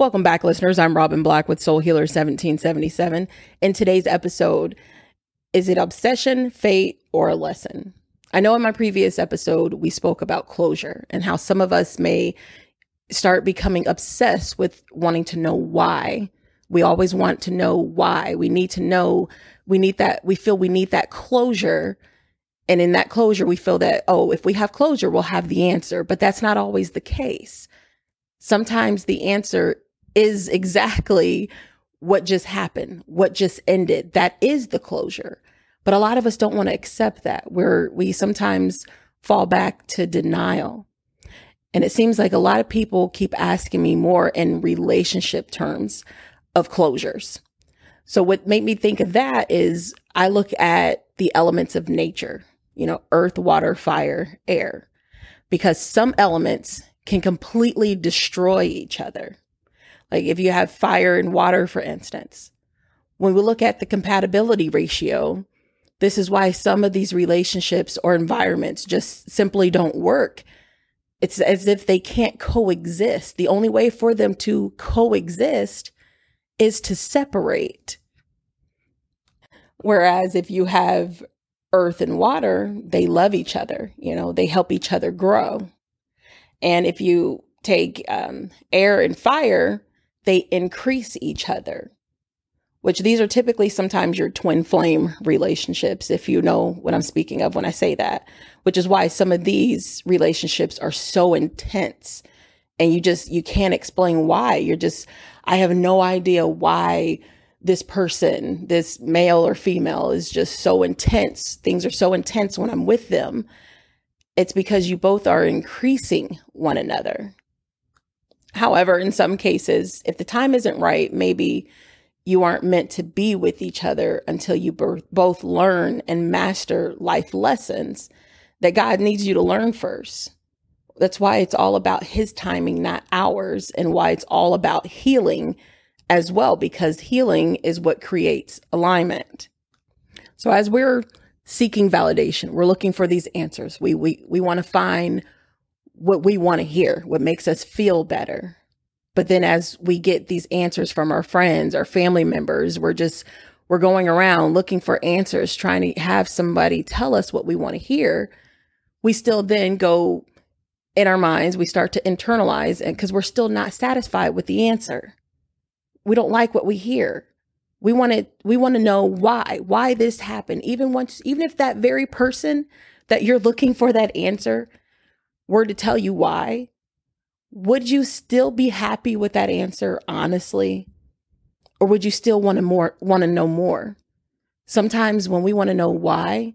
Welcome back, listeners. I'm Robin Black with Soul Healer 1777. In today's episode, is it obsession, fate, or a lesson? I know in my previous episode, we spoke about closure and how some of us may start becoming obsessed with wanting to know why. We always want to know why. We need to know, we need that, we feel we need that closure. And in that closure, we feel that, oh, if we have closure, we'll have the answer. But that's not always the case. Sometimes the answer is exactly what just happened, what just ended. That is the closure. But a lot of us don't want to accept that. Where we sometimes fall back to denial. And it seems like a lot of people keep asking me more in relationship terms of closures. So what made me think of that is I look at the elements of nature, you know, earth, water, fire, air, because some elements can completely destroy each other. Like if you have fire and water, for instance, when we look at the compatibility ratio, this is why some of these relationships or environments just simply don't work. It's as if they can't coexist. The only way for them to coexist is to separate. Whereas if you have earth and water, they love each other, you know, they help each other grow. And if you take um, air and fire, they increase each other, which these are typically sometimes your twin flame relationships, if you know what I'm speaking of when I say that, which is why some of these relationships are so intense and you just, you can't explain why. You're just, I have no idea why this person, this male or female, is just so intense. Things are so intense when I'm with them. It's because you both are increasing one another. However, in some cases, if the time isn't right, maybe you aren't meant to be with each other until you both learn and master life lessons that God needs you to learn first. That's why it's all about His timing, not ours, and why it's all about healing as well, because healing is what creates alignment. So, as we're seeking validation, we're looking for these answers. We, we, we want to find what we want to hear, what makes us feel better. But then as we get these answers from our friends or family members, we're just, we're going around looking for answers, trying to have somebody tell us what we want to hear. We still then go in our minds, we start to internalize and because we're still not satisfied with the answer. We don't like what we hear. We want to we want to know why, why this happened. Even once even if that very person that you're looking for that answer were to tell you why, would you still be happy with that answer honestly? Or would you still want to more want to know more? Sometimes when we want to know why,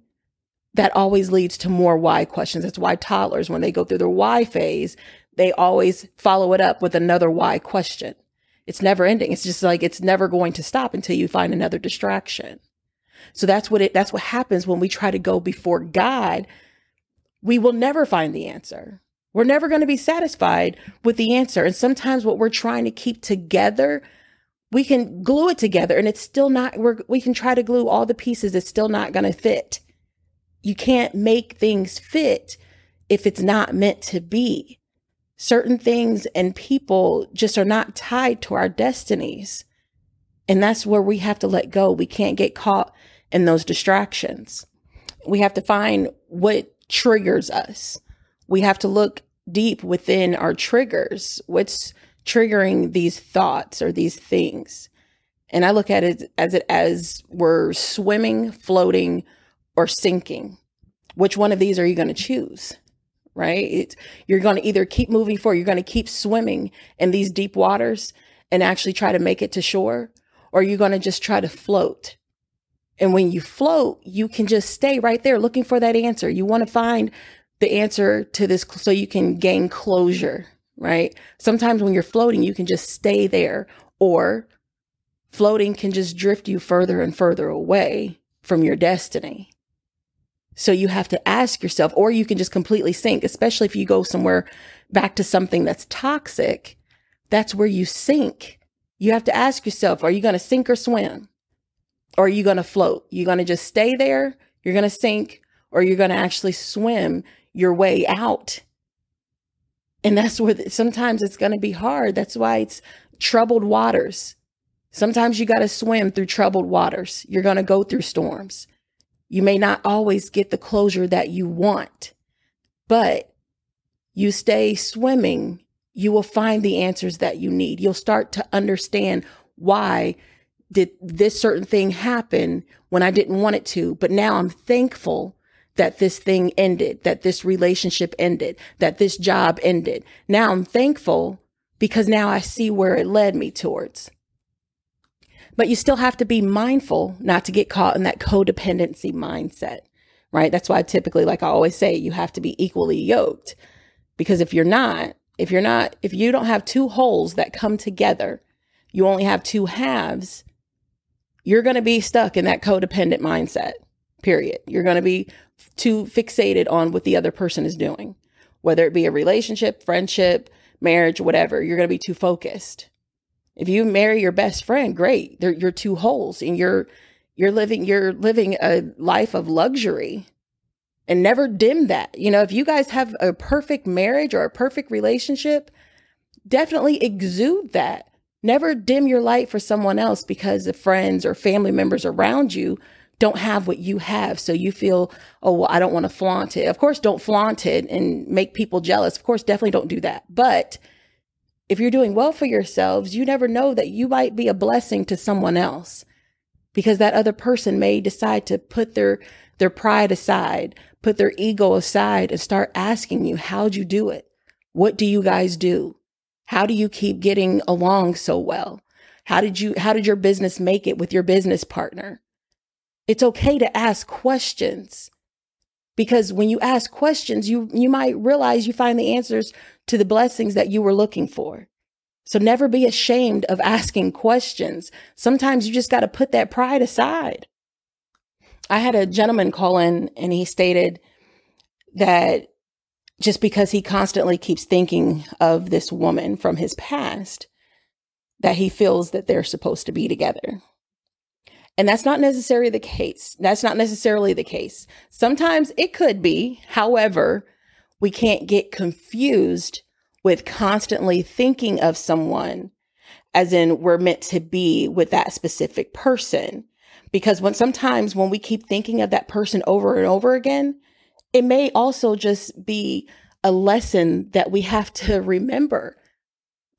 that always leads to more why questions. That's why toddlers, when they go through their why phase, they always follow it up with another why question. It's never ending. It's just like it's never going to stop until you find another distraction. So that's what it that's what happens when we try to go before God we will never find the answer. We're never going to be satisfied with the answer. And sometimes what we're trying to keep together, we can glue it together and it's still not, we're, we can try to glue all the pieces. It's still not going to fit. You can't make things fit if it's not meant to be. Certain things and people just are not tied to our destinies. And that's where we have to let go. We can't get caught in those distractions. We have to find what triggers us. We have to look deep within our triggers. What's triggering these thoughts or these things? And I look at it as it as we're swimming, floating, or sinking. Which one of these are you going to choose? Right? It's, you're going to either keep moving forward, you're going to keep swimming in these deep waters and actually try to make it to shore, or you're going to just try to float and when you float, you can just stay right there looking for that answer. You want to find the answer to this so you can gain closure, right? Sometimes when you're floating, you can just stay there, or floating can just drift you further and further away from your destiny. So you have to ask yourself, or you can just completely sink, especially if you go somewhere back to something that's toxic. That's where you sink. You have to ask yourself, are you going to sink or swim? Or are you going to float? You're going to just stay there, you're going to sink, or you're going to actually swim your way out. And that's where sometimes it's going to be hard. That's why it's troubled waters. Sometimes you got to swim through troubled waters. You're going to go through storms. You may not always get the closure that you want, but you stay swimming, you will find the answers that you need. You'll start to understand why did this certain thing happen when I didn't want it to, but now I'm thankful that this thing ended, that this relationship ended, that this job ended. Now I'm thankful because now I see where it led me towards. But you still have to be mindful not to get caught in that codependency mindset, right? That's why typically, like I always say, you have to be equally yoked. Because if you're not, if you're not, if you don't have two wholes that come together, you only have two halves, you're going to be stuck in that codependent mindset, period. You're going to be too fixated on what the other person is doing, whether it be a relationship, friendship, marriage, whatever. You're going to be too focused. If you marry your best friend, great. They're, you're two wholes and you're you're living you're living a life of luxury and never dim that. You know, if you guys have a perfect marriage or a perfect relationship, definitely exude that. Never dim your light for someone else because the friends or family members around you don't have what you have. So you feel, oh, well, I don't want to flaunt it. Of course, don't flaunt it and make people jealous. Of course, definitely don't do that. But if you're doing well for yourselves, you never know that you might be a blessing to someone else because that other person may decide to put their their pride aside, put their ego aside and start asking you, how'd you do it? What do you guys do? How do you keep getting along so well? How did you how did your business make it with your business partner? It's okay to ask questions because when you ask questions, you, you might realize you find the answers to the blessings that you were looking for. So never be ashamed of asking questions. Sometimes you just got to put that pride aside. I had a gentleman call in and he stated that just because he constantly keeps thinking of this woman from his past, that he feels that they're supposed to be together. And that's not necessarily the case. That's not necessarily the case. Sometimes it could be. However, we can't get confused with constantly thinking of someone as in we're meant to be with that specific person. Because when sometimes when we keep thinking of that person over and over again, it may also just be a lesson that we have to remember.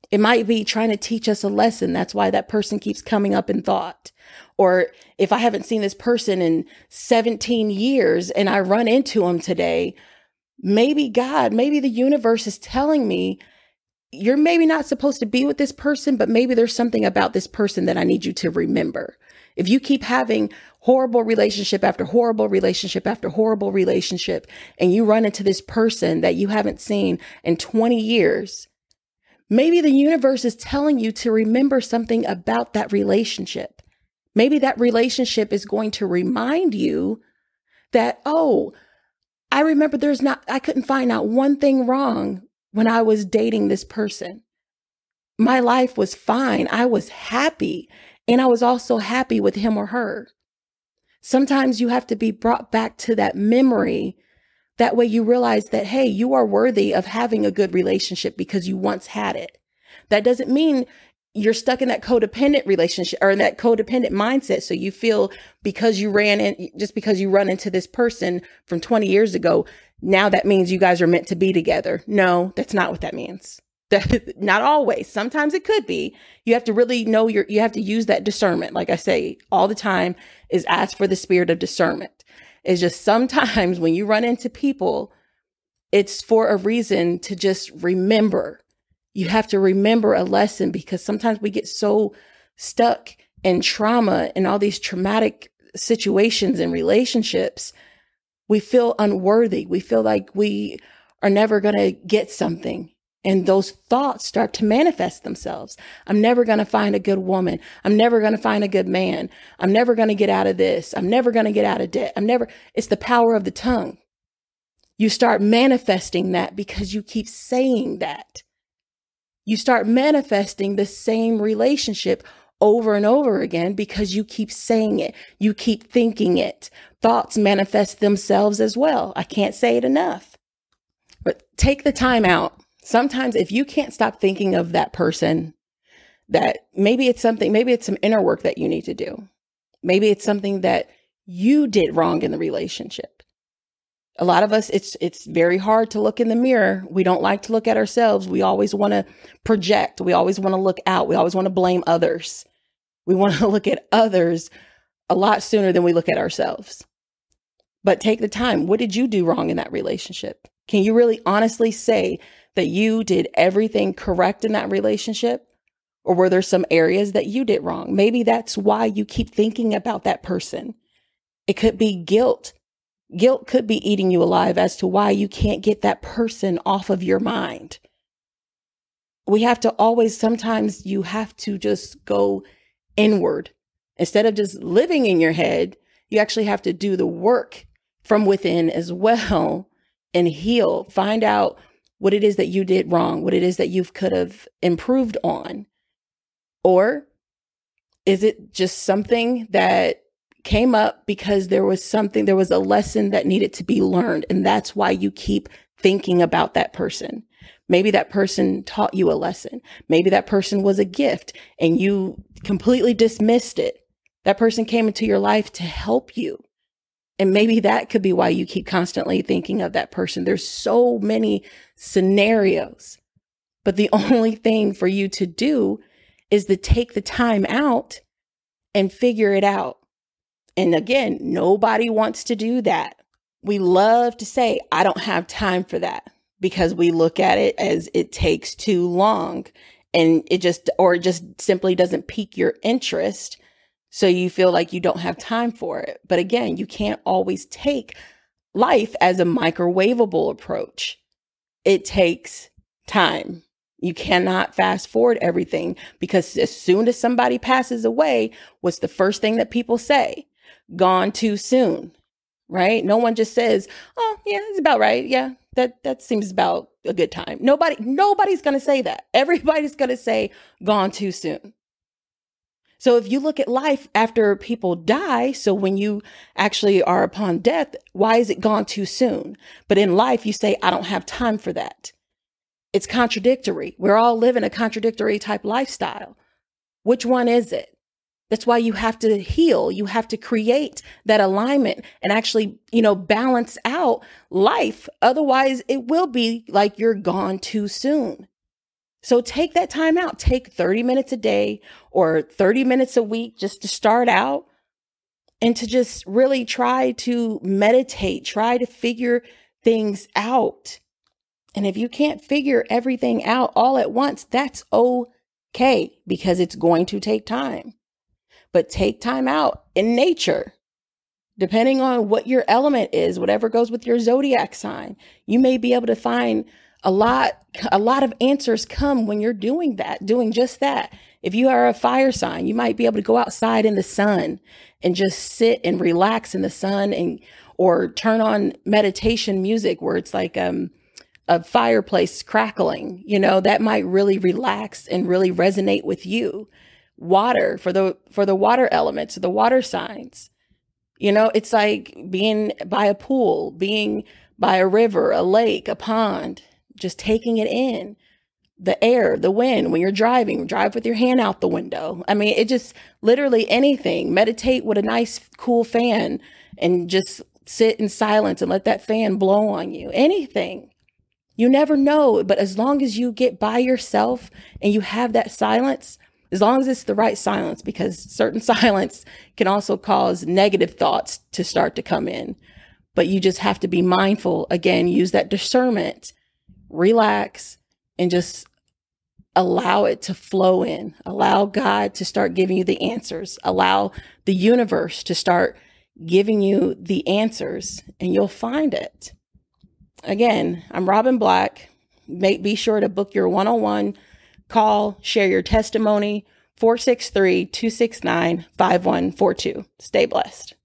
It might be trying to teach us a lesson. That's why that person keeps coming up in thought. Or if I haven't seen this person in 17 years and I run into them today, maybe God, maybe the universe is telling me you're maybe not supposed to be with this person, but maybe there's something about this person that I need you to remember. If you keep having horrible relationship after horrible relationship after horrible relationship, and you run into this person that you haven't seen in 20 years, maybe the universe is telling you to remember something about that relationship. Maybe that relationship is going to remind you that, oh, I remember there's not, I couldn't find out one thing wrong when I was dating this person. My life was fine. I was happy. And I was also happy with him or her. Sometimes you have to be brought back to that memory. That way you realize that, hey, you are worthy of having a good relationship because you once had it. That doesn't mean you're stuck in that codependent relationship or in that codependent mindset. So you feel because you ran in, just because you run into this person from 20 years ago, now that means you guys are meant to be together. No, that's not what that means. That, not always. Sometimes it could be. You have to really know your, you have to use that discernment. Like I say all the time is ask for the spirit of discernment. It's just sometimes when you run into people, it's for a reason to just remember you have to remember a lesson because sometimes we get so stuck in trauma and all these traumatic situations and relationships. We feel unworthy. We feel like we are never going to get something. And those thoughts start to manifest themselves. I'm never going to find a good woman. I'm never going to find a good man. I'm never going to get out of this. I'm never going to get out of debt. I'm never, it's the power of the tongue. You start manifesting that because you keep saying that you start manifesting the same relationship over and over again because you keep saying it. You keep thinking it. Thoughts manifest themselves as well. I can't say it enough. But take the time out. Sometimes if you can't stop thinking of that person, that maybe it's something, maybe it's some inner work that you need to do. Maybe it's something that you did wrong in the relationship. A lot of us, it's it's very hard to look in the mirror. We don't like to look at ourselves. We always want to project. We always want to look out. We always want to blame others. We want to look at others a lot sooner than we look at ourselves. But take the time. What did you do wrong in that relationship? Can you really honestly say that you did everything correct in that relationship? Or were there some areas that you did wrong? Maybe that's why you keep thinking about that person. It could be guilt. Guilt could be eating you alive as to why you can't get that person off of your mind. We have to always, sometimes you have to just go inward. Instead of just living in your head, you actually have to do the work from within as well and heal. Find out what it is that you did wrong, what it is that you could have improved on or is it just something that came up because there was something, there was a lesson that needed to be learned. And that's why you keep thinking about that person. Maybe that person taught you a lesson. Maybe that person was a gift and you completely dismissed it. That person came into your life to help you. And maybe that could be why you keep constantly thinking of that person. There's so many scenarios, but the only thing for you to do is to take the time out and figure it out. And again, nobody wants to do that. We love to say, I don't have time for that because we look at it as it takes too long and it just, or it just simply doesn't pique your interest. So you feel like you don't have time for it. But again, you can't always take life as a microwavable approach. It takes time. You cannot fast forward everything because as soon as somebody passes away, what's the first thing that people say? Gone too soon, right? No one just says, "Oh, yeah, it's about right. Yeah, that that seems about a good time." Nobody nobody's going to say that. Everybody's going to say gone too soon. So if you look at life after people die, so when you actually are upon death, why is it gone too soon? But in life you say I don't have time for that. It's contradictory. We're all living a contradictory type lifestyle. Which one is it? That's why you have to heal. You have to create that alignment and actually, you know, balance out life. Otherwise, it will be like you're gone too soon. So take that time out. Take 30 minutes a day or 30 minutes a week just to start out and to just really try to meditate, try to figure things out. And if you can't figure everything out all at once, that's okay because it's going to take time. But take time out in nature. Depending on what your element is, whatever goes with your zodiac sign, you may be able to find a lot a lot of answers come when you're doing that, doing just that. If you are a fire sign, you might be able to go outside in the sun and just sit and relax in the sun and or turn on meditation music where it's like um a fireplace crackling, you know, that might really relax and really resonate with you. Water for the for the water elements, the water signs. You know, it's like being by a pool, being by a river, a lake, a pond, just taking it in. The air, the wind, when you're driving, drive with your hand out the window. I mean, it just literally anything. Meditate with a nice, cool fan and just sit in silence and let that fan blow on you. Anything you never know, but as long as you get by yourself and you have that silence, as long as it's the right silence, because certain silence can also cause negative thoughts to start to come in. But you just have to be mindful. Again, use that discernment, relax, and just allow it to flow in. Allow God to start giving you the answers. Allow the universe to start giving you the answers, and you'll find it. Again, I'm Robin Black. Make, be sure to book your one on one call, share your testimony 463 269 5142. Stay blessed.